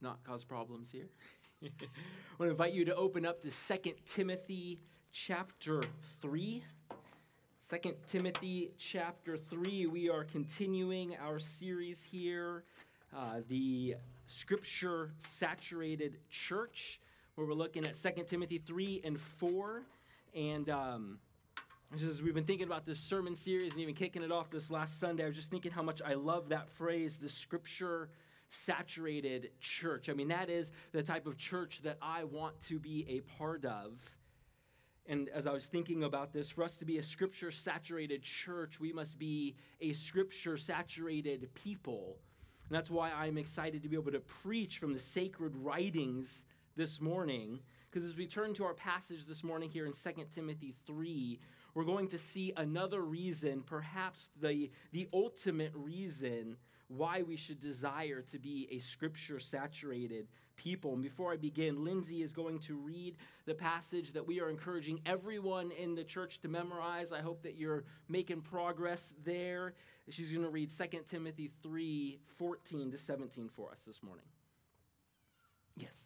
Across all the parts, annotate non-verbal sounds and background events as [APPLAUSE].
not cause problems here. I want to invite you to open up to 2 Timothy chapter 3. 2 Timothy chapter 3. We are continuing our series here, uh, the Scripture Saturated Church, where we're looking at 2 Timothy 3 and 4. And um, as we've been thinking about this sermon series and even kicking it off this last Sunday, I was just thinking how much I love that phrase, the Scripture saturated church. I mean, that is the type of church that I want to be a part of. And as I was thinking about this, for us to be a scripture saturated church, we must be a scripture saturated people. And that's why I'm excited to be able to preach from the sacred writings this morning. Because as we turn to our passage this morning here in 2 Timothy 3, we're going to see another reason, perhaps the, the ultimate reason why we should desire to be a scripture saturated people. And before I begin, Lindsay is going to read the passage that we are encouraging everyone in the church to memorize. I hope that you're making progress there. She's going to read 2 Timothy 3 14 to 17 for us this morning. Yes.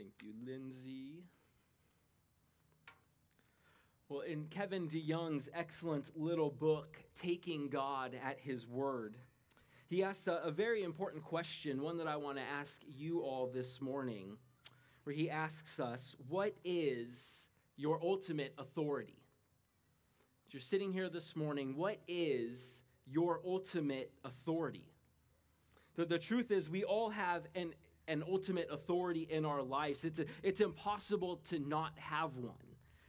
Thank you, Lindsay. Well, in Kevin DeYoung's excellent little book, Taking God at His Word, he asks a, a very important question, one that I want to ask you all this morning, where he asks us, What is your ultimate authority? As you're sitting here this morning, what is your ultimate authority? The, the truth is, we all have an an ultimate authority in our lives. It's, a, it's impossible to not have one.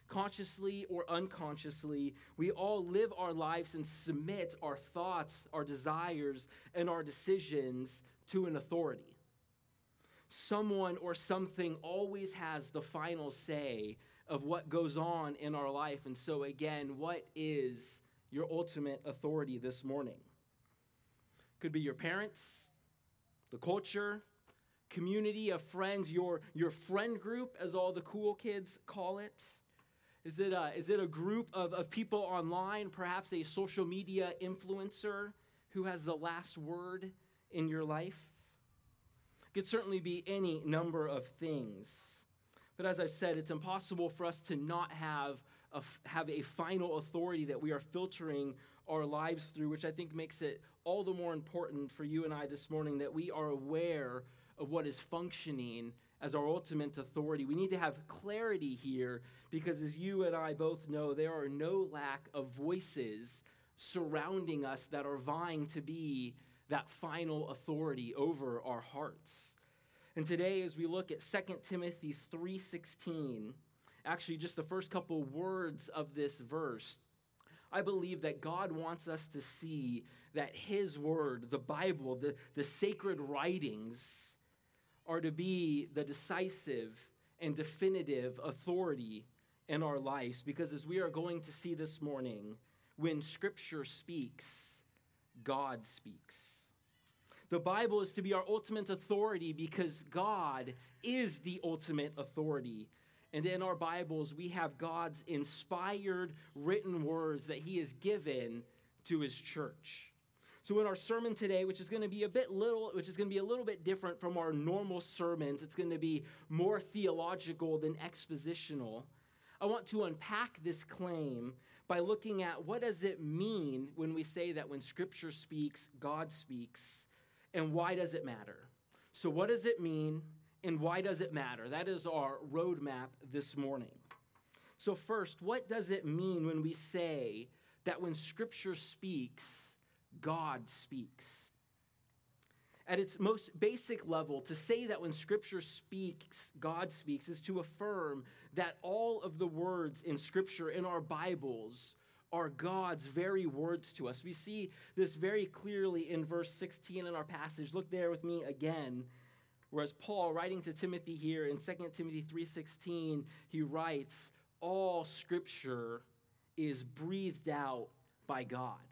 Consciously or unconsciously, we all live our lives and submit our thoughts, our desires, and our decisions to an authority. Someone or something always has the final say of what goes on in our life. And so, again, what is your ultimate authority this morning? Could be your parents, the culture, community of friends, your, your friend group, as all the cool kids call it? Is it a, is it a group of, of people online, perhaps a social media influencer who has the last word in your life? It could certainly be any number of things. But as I've said, it's impossible for us to not have a, have a final authority that we are filtering our lives through, which I think makes it all the more important for you and I this morning that we are aware of what is functioning as our ultimate authority. We need to have clarity here because, as you and I both know, there are no lack of voices surrounding us that are vying to be that final authority over our hearts. And today as we look at 2 Timothy 3:16, actually just the first couple words of this verse, I believe that God wants us to see that his word, the Bible, the, the sacred writings are to be the decisive and definitive authority in our lives because, as we are going to see this morning, when Scripture speaks, God speaks. The Bible is to be our ultimate authority because God is the ultimate authority. And in our Bibles, we have God's inspired written words that He has given to His church. So in our sermon today, which is going to be a bit little, which is going to be a little bit different from our normal sermons, it's going to be more theological than expositional. I want to unpack this claim by looking at what does it mean when we say that when scripture speaks, God speaks, and why does it matter? So what does it mean and why does it matter? That is our roadmap this morning. So first, what does it mean when we say that when scripture speaks, God speaks. At its most basic level, to say that when Scripture speaks, God speaks, is to affirm that all of the words in Scripture, in our Bibles, are God's very words to us. We see this very clearly in verse 16 in our passage. Look there with me again. Whereas Paul, writing to Timothy here in 2 Timothy 3:16, he writes, "All scripture is breathed out by God."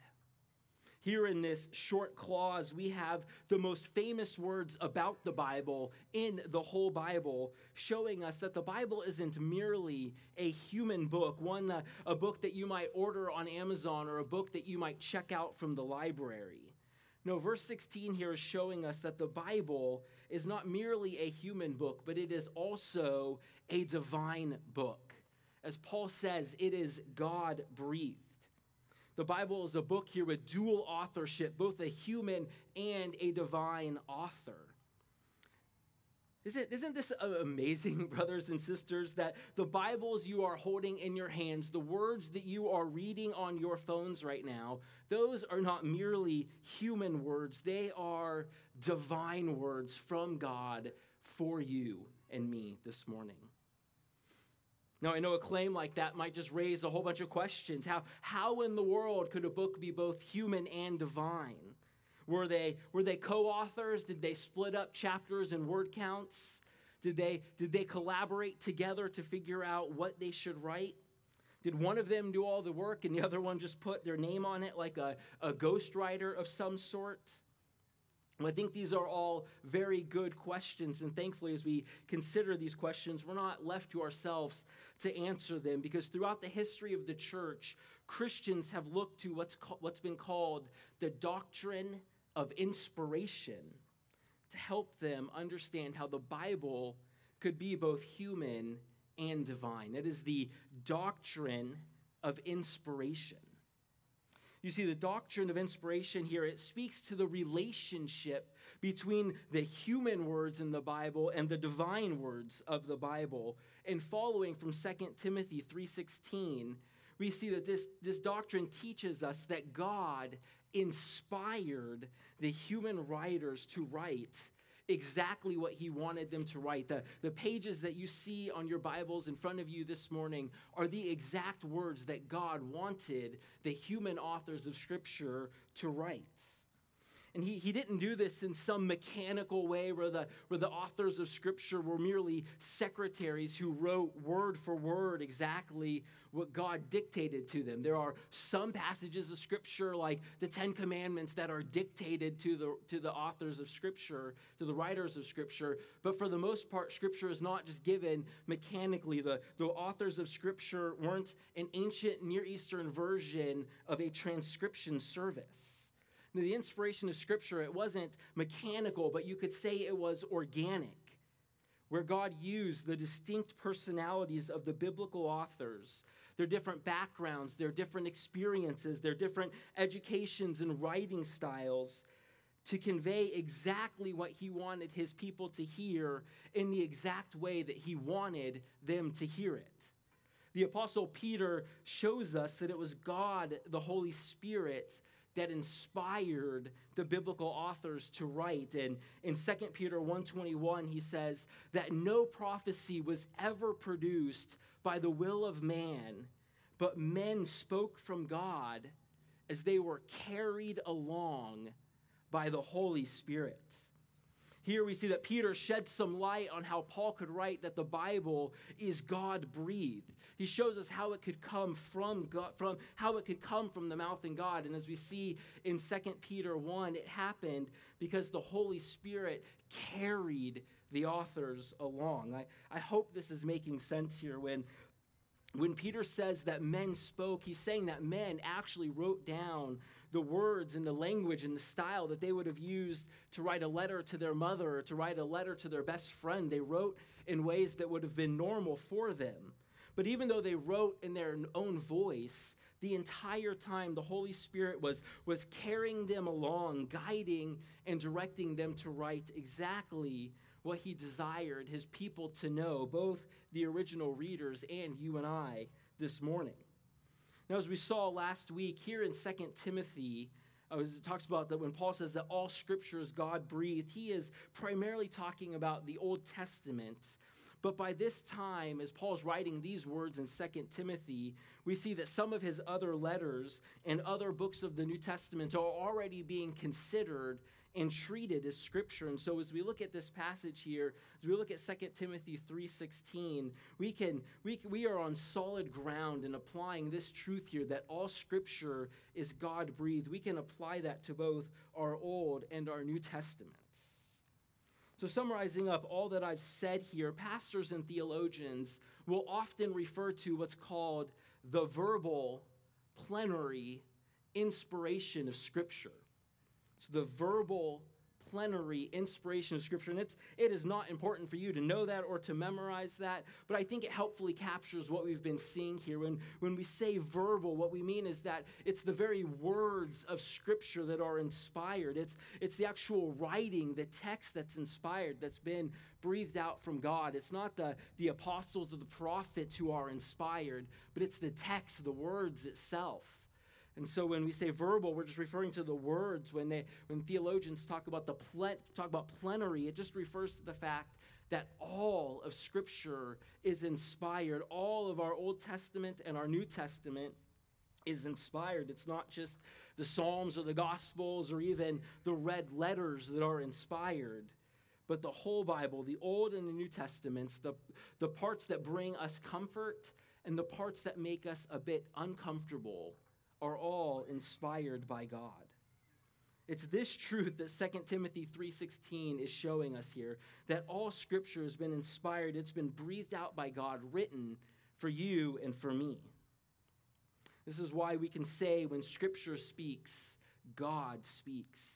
Here in this short clause, we have the most famous words about the Bible in the whole Bible, showing us that the Bible isn't merely a human book, one uh, a book that you might order on Amazon or a book that you might check out from the library. No, verse 16 here is showing us that the Bible is not merely a human book, but it is also a divine book. As Paul says, it is God breathed. The Bible is a book here with dual authorship, both a human and a divine author. Isn't, isn't this uh, amazing, [LAUGHS] brothers and sisters, that the Bibles you are holding in your hands, the words that you are reading on your phones right now, those are not merely human words, they are divine words from God for you and me this morning. Now, I know a claim like that might just raise a whole bunch of questions. How, how in the world could a book be both human and divine? Were they, were they co authors? Did they split up chapters and word counts? Did they, did they collaborate together to figure out what they should write? Did one of them do all the work and the other one just put their name on it like a, a ghostwriter of some sort? I think these are all very good questions, and thankfully, as we consider these questions, we're not left to ourselves to answer them because throughout the history of the church, Christians have looked to what's, called, what's been called the doctrine of inspiration to help them understand how the Bible could be both human and divine. It is the doctrine of inspiration. You see, the doctrine of inspiration here, it speaks to the relationship between the human words in the Bible and the divine words of the Bible. And following from 2 Timothy 3:16, we see that this, this doctrine teaches us that God inspired the human writers to write exactly what he wanted them to write. The, the pages that you see on your Bibles in front of you this morning are the exact words that God wanted the human authors of Scripture to write. And he, he didn't do this in some mechanical way where the, where the authors of Scripture were merely secretaries who wrote word for word exactly what God dictated to them. There are some passages of Scripture, like the Ten Commandments, that are dictated to the, to the authors of Scripture, to the writers of Scripture. But for the most part, Scripture is not just given mechanically. The, the authors of Scripture weren't an ancient Near Eastern version of a transcription service. Now, the inspiration of Scripture, it wasn't mechanical, but you could say it was organic, where God used the distinct personalities of the biblical authors, their different backgrounds, their different experiences, their different educations and writing styles to convey exactly what he wanted his people to hear in the exact way that he wanted them to hear it. The Apostle Peter shows us that it was God, the Holy Spirit, that inspired the biblical authors to write. And in 2 Peter 1:21 he says that no prophecy was ever produced by the will of man, but men spoke from God as they were carried along by the Holy Spirit. Here we see that Peter sheds some light on how Paul could write that the Bible is God breathed. He shows us how it could come from God, from how it could come from the mouth in God. And as we see in 2 Peter 1, it happened because the Holy Spirit carried the authors along. I, I hope this is making sense here when when Peter says that men spoke, he's saying that men actually wrote down the words and the language and the style that they would have used to write a letter to their mother or to write a letter to their best friend. They wrote in ways that would have been normal for them. But even though they wrote in their own voice, the entire time the Holy Spirit was, was carrying them along, guiding and directing them to write exactly what he desired his people to know, both the original readers and you and I this morning. Now, as we saw last week, here in 2 Timothy, uh, it talks about that when Paul says that all scripture is God breathed, he is primarily talking about the Old Testament. But by this time, as Paul's writing these words in 2 Timothy, we see that some of his other letters and other books of the New Testament are already being considered and treated as scripture. And so as we look at this passage here, as we look at 2 Timothy 3:16, we can we, we are on solid ground in applying this truth here that all scripture is God-breathed. We can apply that to both our Old and our New Testaments. So summarizing up all that I've said here, pastors and theologians will often refer to what's called the verbal plenary inspiration of scripture. So the verbal plenary inspiration of Scripture. And it's, it is not important for you to know that or to memorize that, but I think it helpfully captures what we've been seeing here. When, when we say verbal, what we mean is that it's the very words of Scripture that are inspired. It's, it's the actual writing, the text that's inspired, that's been breathed out from God. It's not the, the apostles or the prophets who are inspired, but it's the text, the words itself. And so when we say verbal, we're just referring to the words. When, they, when theologians talk about, the ple- talk about plenary, it just refers to the fact that all of Scripture is inspired. All of our Old Testament and our New Testament is inspired. It's not just the Psalms or the Gospels or even the red letters that are inspired, but the whole Bible, the Old and the New Testaments, the, the parts that bring us comfort and the parts that make us a bit uncomfortable are all inspired by God. It's this truth that 2 Timothy 3:16 is showing us here that all scripture has been inspired, it's been breathed out by God, written for you and for me. This is why we can say when scripture speaks, God speaks.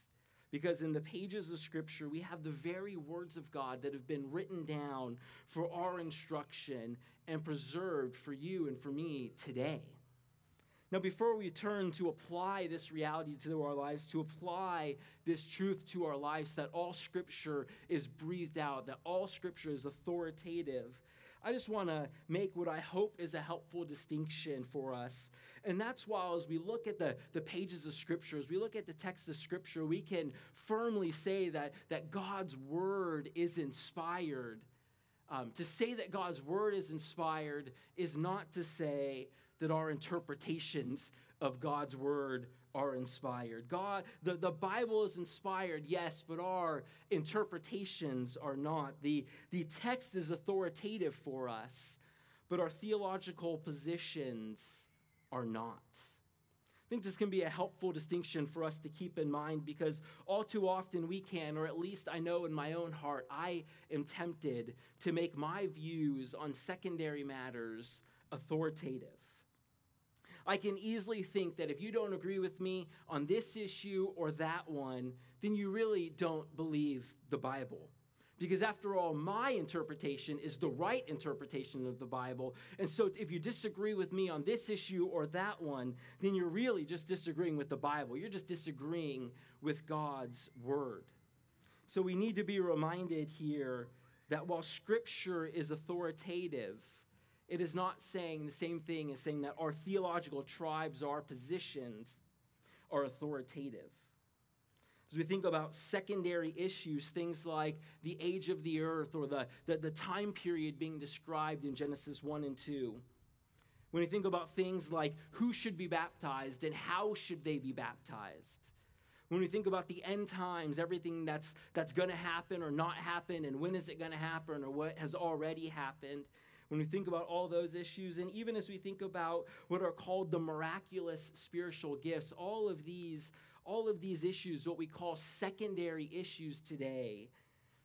Because in the pages of Scripture, we have the very words of God that have been written down for our instruction and preserved for you and for me today. Now, before we turn to apply this reality to our lives, to apply this truth to our lives, that all scripture is breathed out, that all scripture is authoritative, I just want to make what I hope is a helpful distinction for us. And that's why, as we look at the, the pages of Scripture, as we look at the text of Scripture, we can firmly say that, that God's Word is inspired. Um, to say that God's Word is inspired is not to say that our interpretations of God's word are inspired. God, the, the Bible is inspired, yes, but our interpretations are not. The, the text is authoritative for us, but our theological positions are not. I think this can be a helpful distinction for us to keep in mind because all too often we can, or at least I know in my own heart, I am tempted to make my views on secondary matters authoritative. I can easily think that if you don't agree with me on this issue or that one, then you really don't believe the Bible. Because after all, my interpretation is the right interpretation of the Bible. And so if you disagree with me on this issue or that one, then you're really just disagreeing with the Bible. You're just disagreeing with God's word. So we need to be reminded here that while Scripture is authoritative, it is not saying the same thing as saying that our theological tribes, our positions, are authoritative. As we think about secondary issues, things like the age of the earth or the, the, the time period being described in Genesis 1 and 2, when we think about things like who should be baptized and how should they be baptized, when we think about the end times, everything that's, that's going to happen or not happen, and when is it going to happen or what has already happened, when we think about all those issues, and even as we think about what are called the miraculous spiritual gifts, all of these, all of these issues, what we call secondary issues today,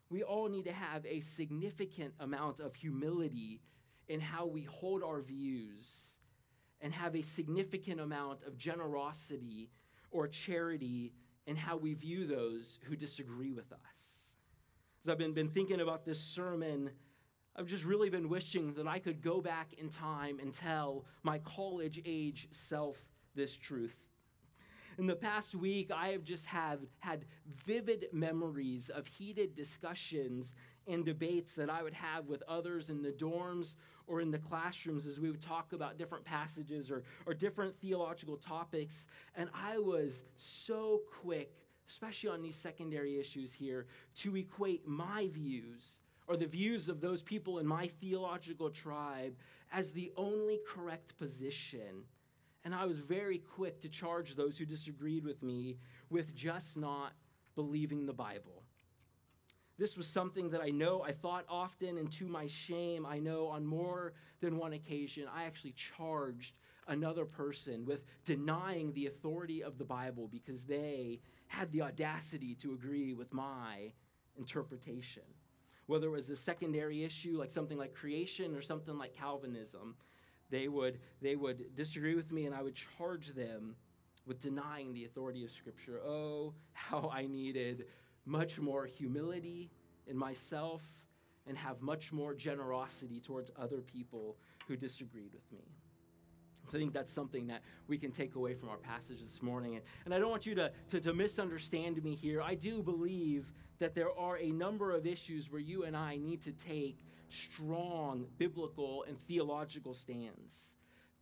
we all need to have a significant amount of humility in how we hold our views and have a significant amount of generosity or charity in how we view those who disagree with us. As I've been, been thinking about this sermon I've just really been wishing that I could go back in time and tell my college age self this truth. In the past week, I have just have had vivid memories of heated discussions and debates that I would have with others in the dorms or in the classrooms as we would talk about different passages or, or different theological topics. And I was so quick, especially on these secondary issues here, to equate my views or the views of those people in my theological tribe as the only correct position. And I was very quick to charge those who disagreed with me with just not believing the Bible. This was something that I know I thought often, and to my shame, I know on more than one occasion, I actually charged another person with denying the authority of the Bible because they had the audacity to agree with my interpretation. Whether it was a secondary issue like something like creation or something like Calvinism, they would, they would disagree with me and I would charge them with denying the authority of Scripture. Oh, how I needed much more humility in myself and have much more generosity towards other people who disagreed with me. So I think that's something that we can take away from our passage this morning. And, and I don't want you to, to, to misunderstand me here. I do believe that there are a number of issues where you and I need to take strong biblical and theological stands.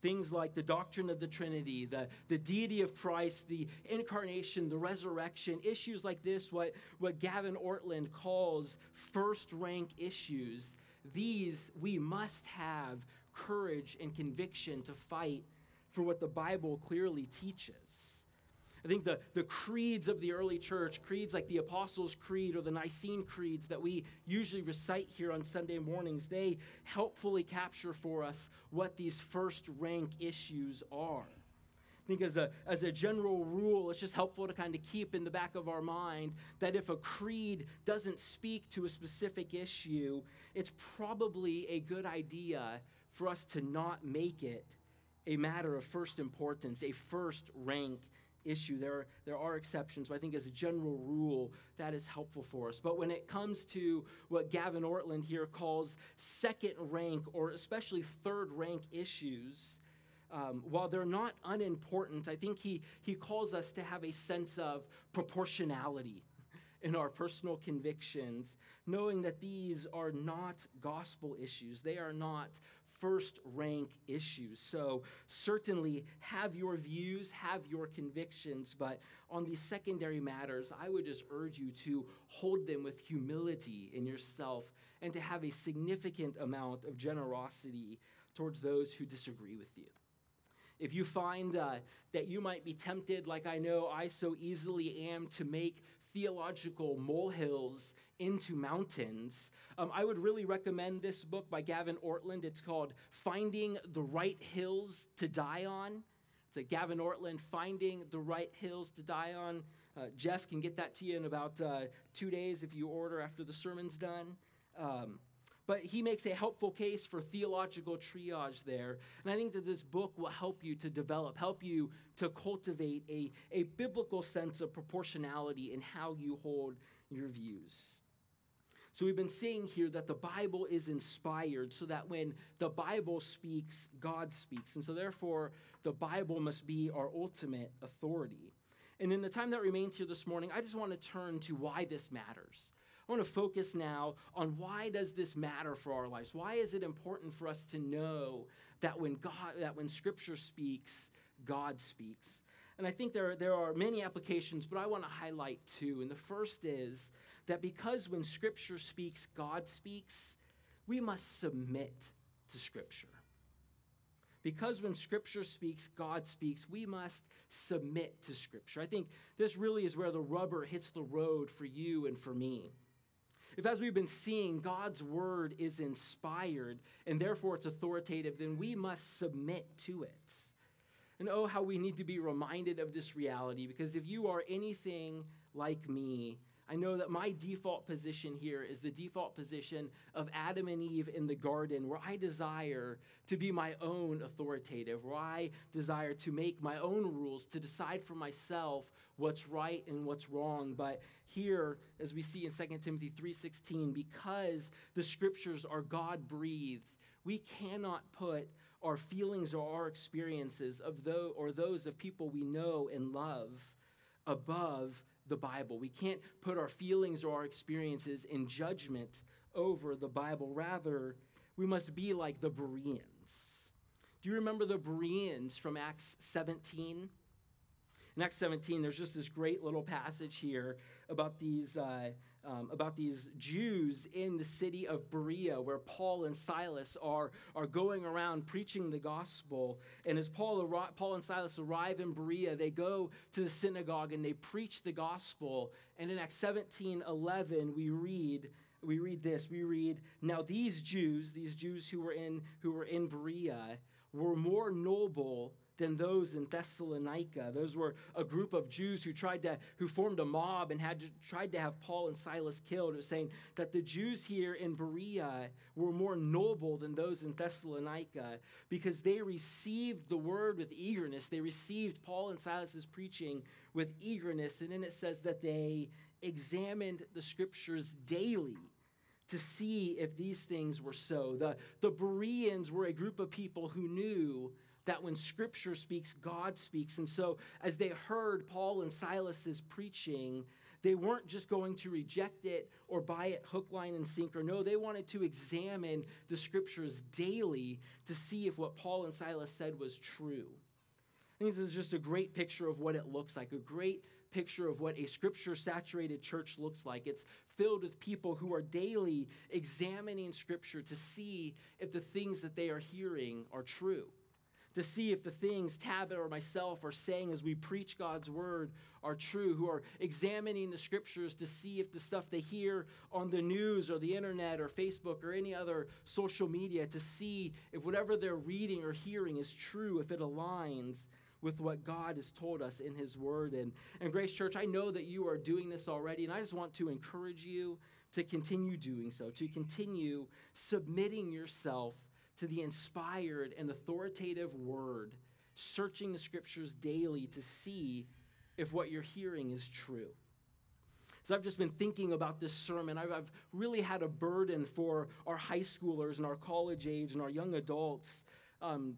Things like the doctrine of the Trinity, the, the deity of Christ, the incarnation, the resurrection, issues like this, what, what Gavin Ortlund calls first rank issues, these we must have courage and conviction to fight for what the Bible clearly teaches. I think the, the creeds of the early church, creeds like the Apostles' Creed or the Nicene Creeds that we usually recite here on Sunday mornings, they helpfully capture for us what these first rank issues are. I think as a, as a general rule, it's just helpful to kind of keep in the back of our mind that if a creed doesn't speak to a specific issue, it's probably a good idea for us to not make it a matter of first importance, a first rank issue. There are, there are exceptions, but I think as a general rule, that is helpful for us. But when it comes to what Gavin Ortlund here calls second rank or especially third rank issues, um, while they're not unimportant, I think he, he calls us to have a sense of proportionality in our personal convictions, knowing that these are not gospel issues. They are not first rank issues. So, certainly have your views, have your convictions, but on these secondary matters, I would just urge you to hold them with humility in yourself and to have a significant amount of generosity towards those who disagree with you. If you find uh, that you might be tempted, like I know I so easily am, to make theological molehills into mountains. Um, I would really recommend this book by Gavin Ortlund. It's called Finding the Right Hills to Die On. It's a Gavin Ortlund, Finding the Right Hills to Die On. Uh, Jeff can get that to you in about uh, two days if you order after the sermon's done. Um, but he makes a helpful case for theological triage there. And I think that this book will help you to develop, help you to cultivate a, a biblical sense of proportionality in how you hold your views. So we've been seeing here that the Bible is inspired so that when the Bible speaks, God speaks. And so therefore, the Bible must be our ultimate authority. And in the time that remains here this morning, I just want to turn to why this matters. I want to focus now on why does this matter for our lives? Why is it important for us to know that when God that when scripture speaks, God speaks? And I think there, there are many applications, but I want to highlight two. And the first is that because when Scripture speaks, God speaks, we must submit to Scripture. Because when Scripture speaks, God speaks, we must submit to Scripture. I think this really is where the rubber hits the road for you and for me. If, as we've been seeing, God's word is inspired and therefore it's authoritative, then we must submit to it. And oh, how we need to be reminded of this reality because if you are anything like me, I know that my default position here is the default position of Adam and Eve in the garden, where I desire to be my own authoritative, where I desire to make my own rules, to decide for myself what's right and what's wrong. But here, as we see in 2 Timothy 3:16, because the scriptures are God-breathed, we cannot put our feelings or our experiences of those or those of people we know and love above the Bible. We can't put our feelings or our experiences in judgment over the Bible. Rather, we must be like the Bereans. Do you remember the Bereans from Acts 17? Acts 17, there's just this great little passage here about these, uh, um, about these Jews in the city of Berea, where Paul and Silas are, are going around preaching the gospel. And as Paul, Paul and Silas arrive in Berea, they go to the synagogue and they preach the gospel. And in Acts 17 11, we read, we read this. We read, Now these Jews, these Jews who were in, who were in Berea, were more noble than those in Thessalonica. Those were a group of Jews who tried to who formed a mob and had to, tried to have Paul and Silas killed. It was saying that the Jews here in Berea were more noble than those in Thessalonica because they received the word with eagerness. They received Paul and Silas's preaching with eagerness, and then it says that they examined the scriptures daily to see if these things were so. The, the Bereans were a group of people who knew that when Scripture speaks, God speaks. And so, as they heard Paul and Silas's preaching, they weren't just going to reject it or buy it hook, line, and sinker. No, they wanted to examine the Scriptures daily to see if what Paul and Silas said was true. I think this is just a great picture of what it looks like, a great picture of what a scripture saturated church looks like. It's filled with people who are daily examining scripture to see if the things that they are hearing are true to see if the things Tabit or myself are saying as we preach God's word are true, who are examining the scriptures to see if the stuff they hear on the news or the internet or Facebook or any other social media, to see if whatever they're reading or hearing is true, if it aligns with what God has told us in His Word. And, and Grace Church, I know that you are doing this already, and I just want to encourage you to continue doing so, to continue submitting yourself to the inspired and authoritative word, searching the scriptures daily to see if what you're hearing is true. So I've just been thinking about this sermon. I've, I've really had a burden for our high schoolers and our college age and our young adults um,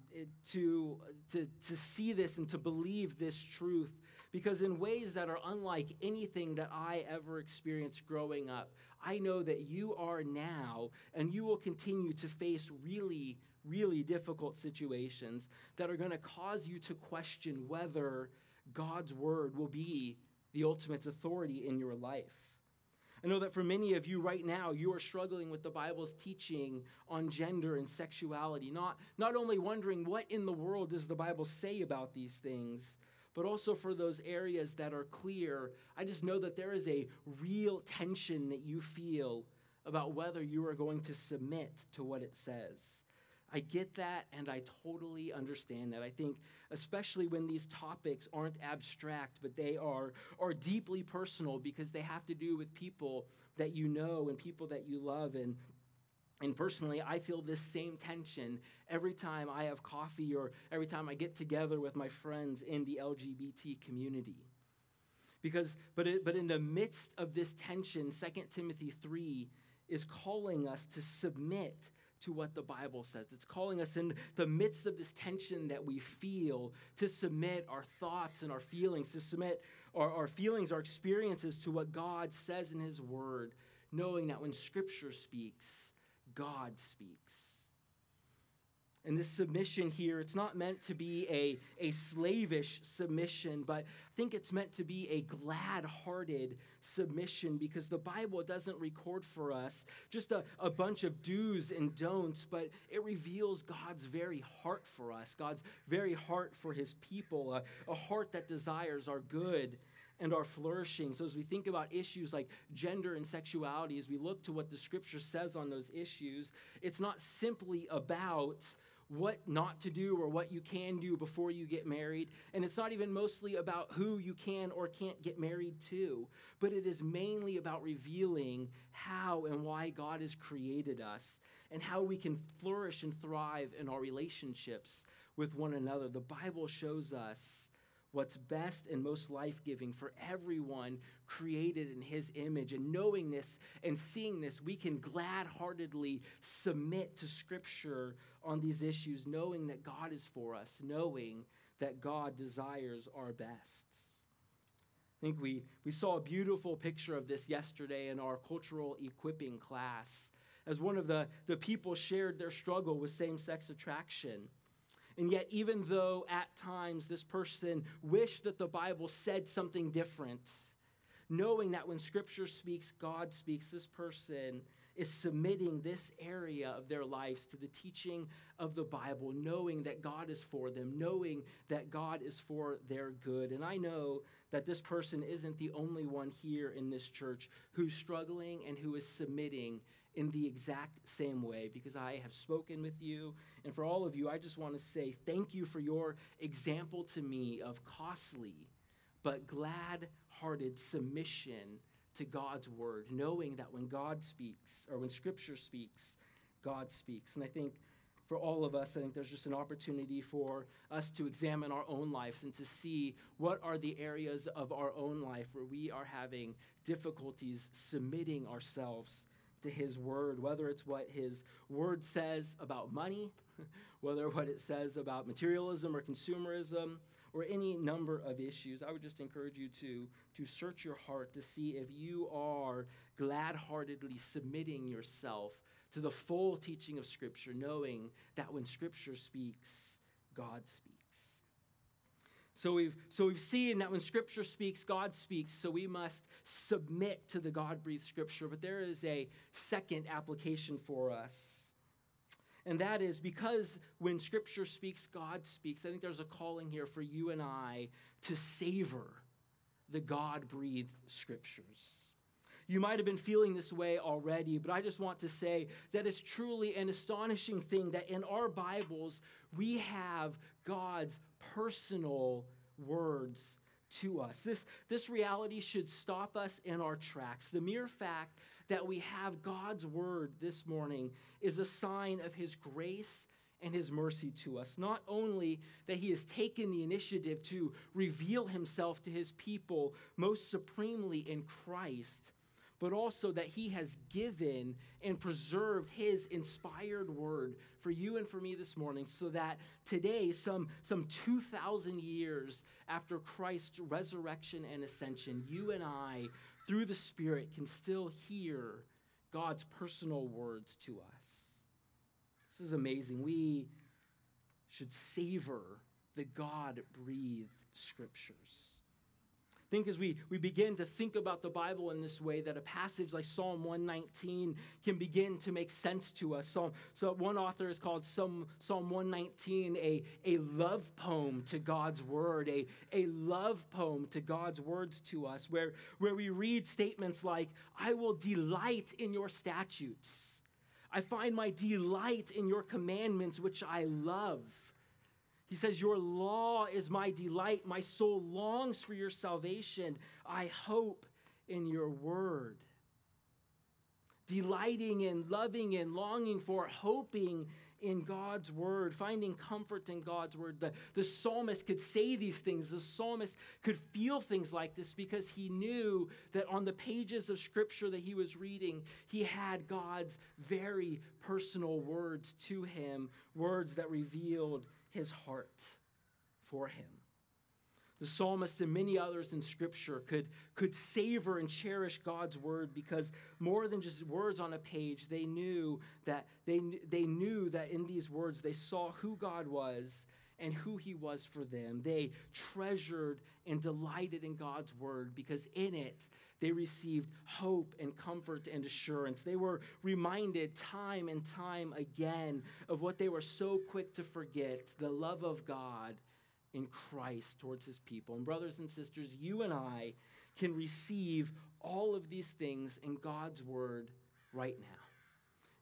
to, to, to see this and to believe this truth because in ways that are unlike anything that I ever experienced growing up, I know that you are now and you will continue to face really, really difficult situations that are going to cause you to question whether God's word will be the ultimate authority in your life. I know that for many of you right now, you are struggling with the Bible's teaching on gender and sexuality, not, not only wondering what in the world does the Bible say about these things, but also for those areas that are clear. I just know that there is a real tension that you feel about whether you are going to submit to what it says. I get that and I totally understand that. I think, especially when these topics aren't abstract, but they are, are deeply personal because they have to do with people that you know and people that you love. And and personally, I feel this same tension every time I have coffee or every time I get together with my friends in the LGBT community. Because, but, it, but in the midst of this tension, 2 Timothy 3 is calling us to submit to what the Bible says. It's calling us in the midst of this tension that we feel to submit our thoughts and our feelings, to submit our, our feelings, our experiences to what God says in His Word, knowing that when Scripture speaks, God speaks. And this submission here, it's not meant to be a, a slavish submission, but I think it's meant to be a glad hearted submission because the Bible doesn't record for us just a, a bunch of do's and don'ts, but it reveals God's very heart for us, God's very heart for his people, a, a heart that desires our good and our flourishing. So, as we think about issues like gender and sexuality, as we look to what the scripture says on those issues, it's not simply about what not to do or what you can do before you get married. And it's not even mostly about who you can or can't get married to, but it is mainly about revealing how and why God has created us and how we can flourish and thrive in our relationships with one another. The Bible shows us what's best and most life giving for everyone created in his image. And knowing this and seeing this, we can glad heartedly submit to Scripture on these issues, knowing that God is for us, knowing that God desires our best. I think we, we saw a beautiful picture of this yesterday in our cultural equipping class as one of the, the people shared their struggle with same sex attraction. And yet, even though at times this person wished that the Bible said something different, knowing that when Scripture speaks, God speaks, this person is submitting this area of their lives to the teaching of the Bible, knowing that God is for them, knowing that God is for their good. And I know that this person isn't the only one here in this church who's struggling and who is submitting in the exact same way because I have spoken with you. And for all of you, I just want to say thank you for your example to me of costly but glad hearted submission to God's word, knowing that when God speaks or when Scripture speaks, God speaks. And I think for all of us, I think there's just an opportunity for us to examine our own lives and to see what are the areas of our own life where we are having difficulties submitting ourselves to His Word, whether it's what His Word says about money, [LAUGHS] whether what it says about materialism or consumerism, or any number of issues, I would just encourage you to, to search your heart to see if you are glad heartedly submitting yourself to the full teaching of Scripture, knowing that when Scripture speaks, God speaks. So we've, so we've seen that when Scripture speaks, God speaks, so we must submit to the God breathed Scripture. But there is a second application for us and that is because when Scripture speaks, God speaks. I think there's a calling here for you and I to savor the God breathed Scriptures. You might have been feeling this way already, but I just want to say that it's truly an astonishing thing that in our Bibles, we have God's personal words to us. This, this reality should stop us in our tracks. The mere fact that we have God's word this morning is a sign of his grace and his mercy to us. Not only that he has taken the initiative to reveal himself to his people most supremely in Christ, but also that he has given and preserved his inspired word for you and for me this morning so that today some some 2000 years after Christ's resurrection and ascension you and I through the Spirit, can still hear God's personal words to us. This is amazing. We should savor the God breathed scriptures think as we, we begin to think about the Bible in this way, that a passage like Psalm 119 can begin to make sense to us. Psalm, so one author has called Psalm, Psalm 119 a, a love poem to God's word, a, a love poem to God's words to us, where, where we read statements like, I will delight in your statutes. I find my delight in your commandments, which I love. He says, Your law is my delight. My soul longs for your salvation. I hope in your word. Delighting in, loving in, longing for, hoping in God's word, finding comfort in God's word. The, the psalmist could say these things. The psalmist could feel things like this because he knew that on the pages of scripture that he was reading, he had God's very personal words to him, words that revealed his heart for him. The psalmist and many others in Scripture could, could savor and cherish God's word because more than just words on a page, they knew that they, they knew that in these words they saw who God was and who he was for them. They treasured and delighted in God's word because in it they received hope and comfort and assurance. They were reminded time and time again of what they were so quick to forget the love of God in Christ towards his people. And, brothers and sisters, you and I can receive all of these things in God's word right now.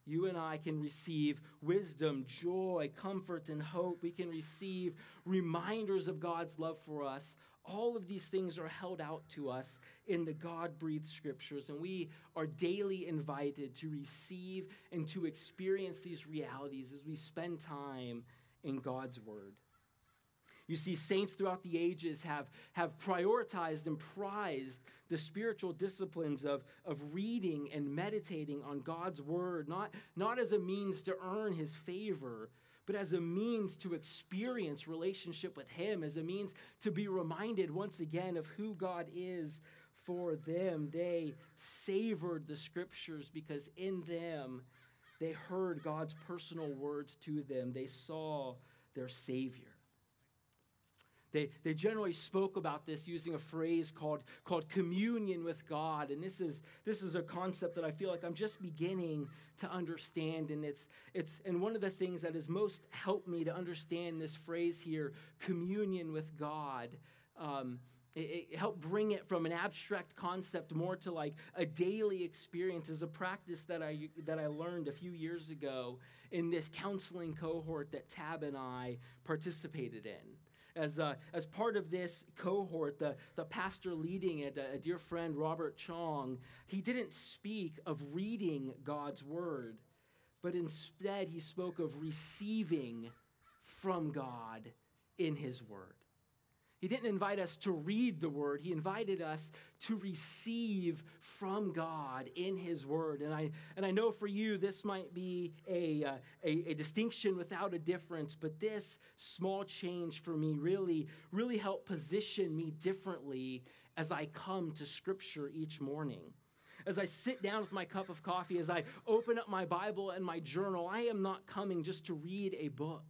You and I can receive wisdom, joy, comfort, and hope. We can receive reminders of God's love for us all of these things are held out to us in the God breathed scriptures, and we are daily invited to receive and to experience these realities as we spend time in God's Word. You see, saints throughout the ages have, have prioritized and prized the spiritual disciplines of, of reading and meditating on God's Word, not, not as a means to earn His favor, but as a means to experience relationship with Him, as a means to be reminded once again of who God is for them. They savored the scriptures because in them They heard God's personal words to them, they saw their Savior. They, they generally spoke about this using a phrase called, called communion with God. And this is, this is a concept that I feel like I'm just beginning to understand. And, it's, it's, and one of the things that has most helped me to understand this phrase here, communion with God, um, it, it, helped bring it from an abstract concept more to like a daily experience as a practice that I, that I learned a few years ago in this counseling cohort that Tab and I participated in as, uh, as part of this cohort, the, the pastor leading it, a, a dear friend, Robert Chong, he didn't speak of reading God's word, but instead he spoke of receiving from God in his word. He didn't invite us to read the word, he invited us to receive from God in his word. And I, and I know for you, this might be a, uh, a, a, distinction without a difference, but this small change for me really, really helped position me differently as I come to scripture each morning. As I sit down with my cup of coffee, as I open up my Bible and my journal, I am not coming just to read a book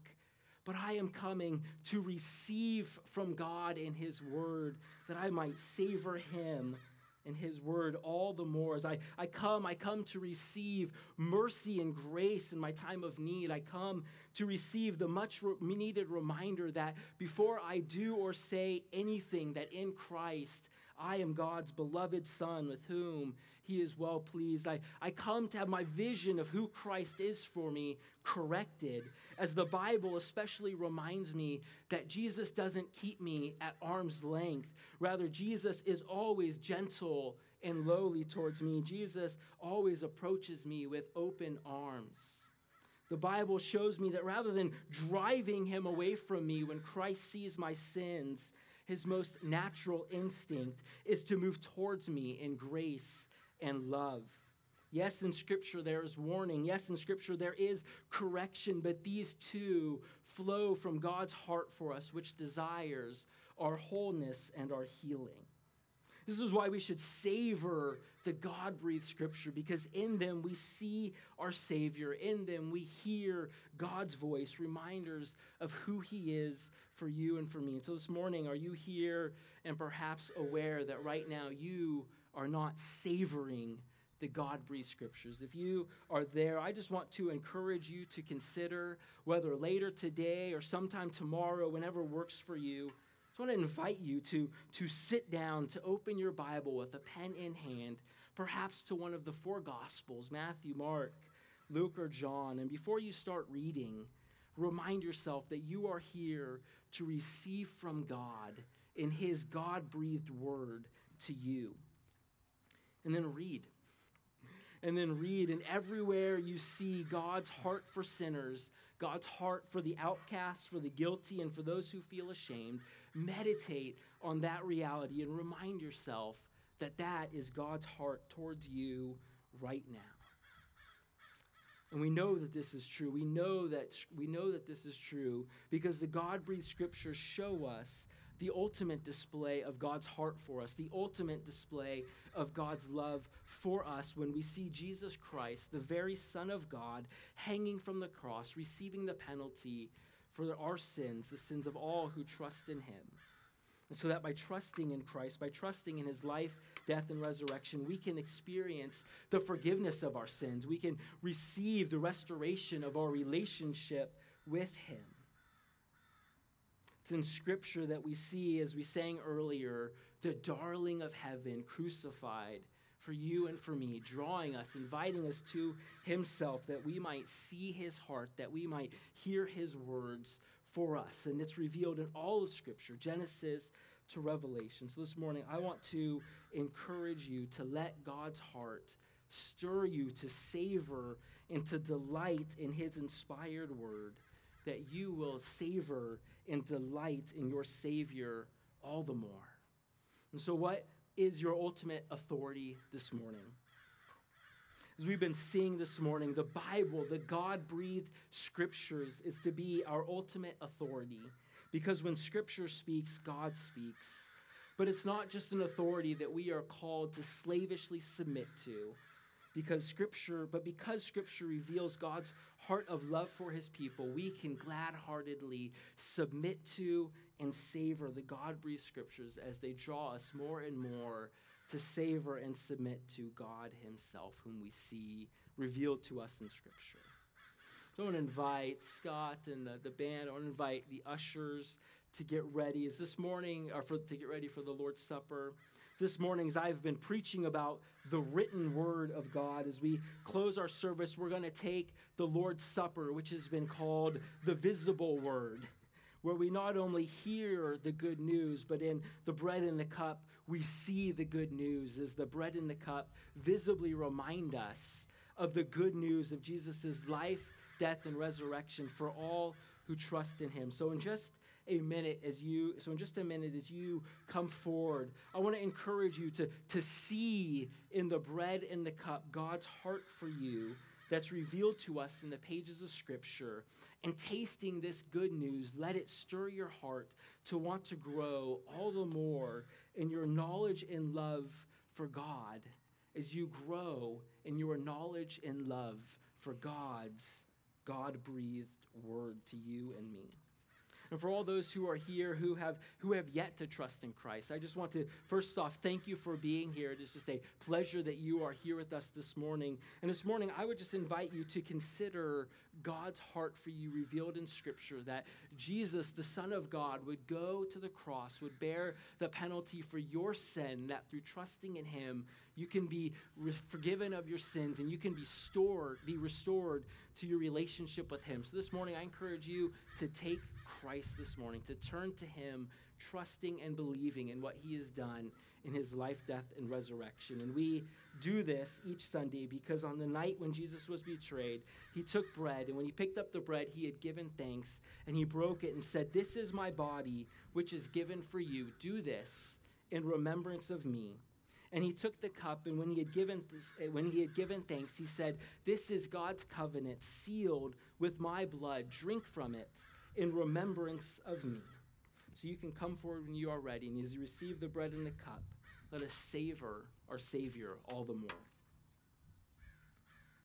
but I am coming to receive from God in His Word that I might savor Him and His Word all the more. As I, I come, I come to receive mercy and grace in my time of need. I come to receive the much needed reminder that before I do or say anything, that in Christ, I am God's beloved Son with whom He is well pleased. I, I come to have my vision of who Christ is for me corrected, as the Bible especially reminds me that Jesus doesn't keep me at arm's length. Rather, Jesus is always gentle and lowly towards me. Jesus always approaches me with open arms. The Bible shows me that rather than driving him away from me when Christ sees my sins, his most natural instinct is to move towards me in grace and love. Yes, in Scripture there is warning. Yes, in Scripture there is correction, but these two flow from God's heart for us, which desires our wholeness and our healing. This is why we should savor the God breathed scripture because in them we see our Savior. In them we hear God's voice, reminders of who He is for you and for me. And so this morning, are you here and perhaps aware that right now you are not savoring the God breathed scriptures? If you are there, I just want to encourage you to consider whether later today or sometime tomorrow, whenever works for you I want to invite you to, to sit down, to open your Bible with a pen in hand, perhaps to one of the four Gospels Matthew, Mark, Luke, or John. And before you start reading, remind yourself that you are here to receive from God in His God breathed word to you. And then read. And then read, and everywhere you see God's heart for sinners, God's heart for the outcasts, for the guilty, and for those who feel ashamed, meditate on that reality and remind yourself that that is God's heart towards you right now. And we know that this is true. We know that we know that this is true because the God-breathed scriptures show us the ultimate display of God's heart for us, the ultimate display of God's love for us when we see Jesus Christ, the very Son of God, hanging from the cross, receiving the penalty for our sins, the sins of all who trust in him. And so that by trusting in Christ, by trusting in his life, death, and resurrection, we can experience the forgiveness of our sins. We can receive the restoration of our relationship with him. It's in Scripture that we see, as we sang earlier, the darling of heaven crucified for you and for me, drawing us, inviting us to Himself that we might see His heart, that we might hear His words for us. And it's revealed in all of Scripture, Genesis to Revelation. So this morning, I want to encourage you to let God's heart stir you to savor and to delight in His inspired word, that you will savor and delight in your Savior all the more. And so, what is your ultimate authority this morning. As we've been seeing this morning, the Bible, the God breathed scriptures, is to be our ultimate authority because when scripture speaks, God speaks. But it's not just an authority that we are called to slavishly submit to, because scripture but because scripture reveals god's heart of love for his people we can glad-heartedly submit to and savor the god-breathed scriptures as they draw us more and more to savor and submit to god himself whom we see revealed to us in scripture. So i want to invite scott and the, the band i want to invite the ushers to get ready is this morning or for, to get ready for the lord's supper this morning as I've been preaching about the written word of God. As we close our service, we're going to take the Lord's Supper, which has been called the visible word, where we not only hear the good news, but in the bread and the cup, we see the good news as the bread and the cup visibly remind us of the good news of Jesus' life, death, and resurrection for all who trust in him. So, in just a minute as you, so in just a minute as you come forward, I want to encourage you to, to see in the bread and the cup God's heart for you that's revealed to us in the pages of Scripture. And tasting this good news, let it stir your heart to want to grow all the more in your knowledge and love for God as you grow in your knowledge and love for God's God breathed word to you and me. And for all those who are here who have, who have yet to trust in Christ, I just want to first off thank you for being here. It is just a pleasure that you are here with us this morning. And this morning, I would just invite you to consider God's heart for you revealed in Scripture that Jesus, the Son of God, would go to the cross, would bear the penalty for your sin, that through trusting in Him, you can be re- forgiven of your sins and you can be stored, be restored to your relationship with Him. So this morning, I encourage you to take Christ this morning, to turn to Him, trusting and believing in what He has done in His life, death, and resurrection. And we do this each Sunday because on the night when Jesus was betrayed, He took bread, and when He picked up the bread, He had given thanks, and He broke it and said, This is my body, which is given for you. Do this in remembrance of me. And he took the cup, and when he had given this, eh, when he had given thanks, he said, "This is God's covenant, sealed with my blood. Drink from it in remembrance of me." So you can come forward when you are ready, and as you receive the bread and the cup, let us savor our Savior all the more.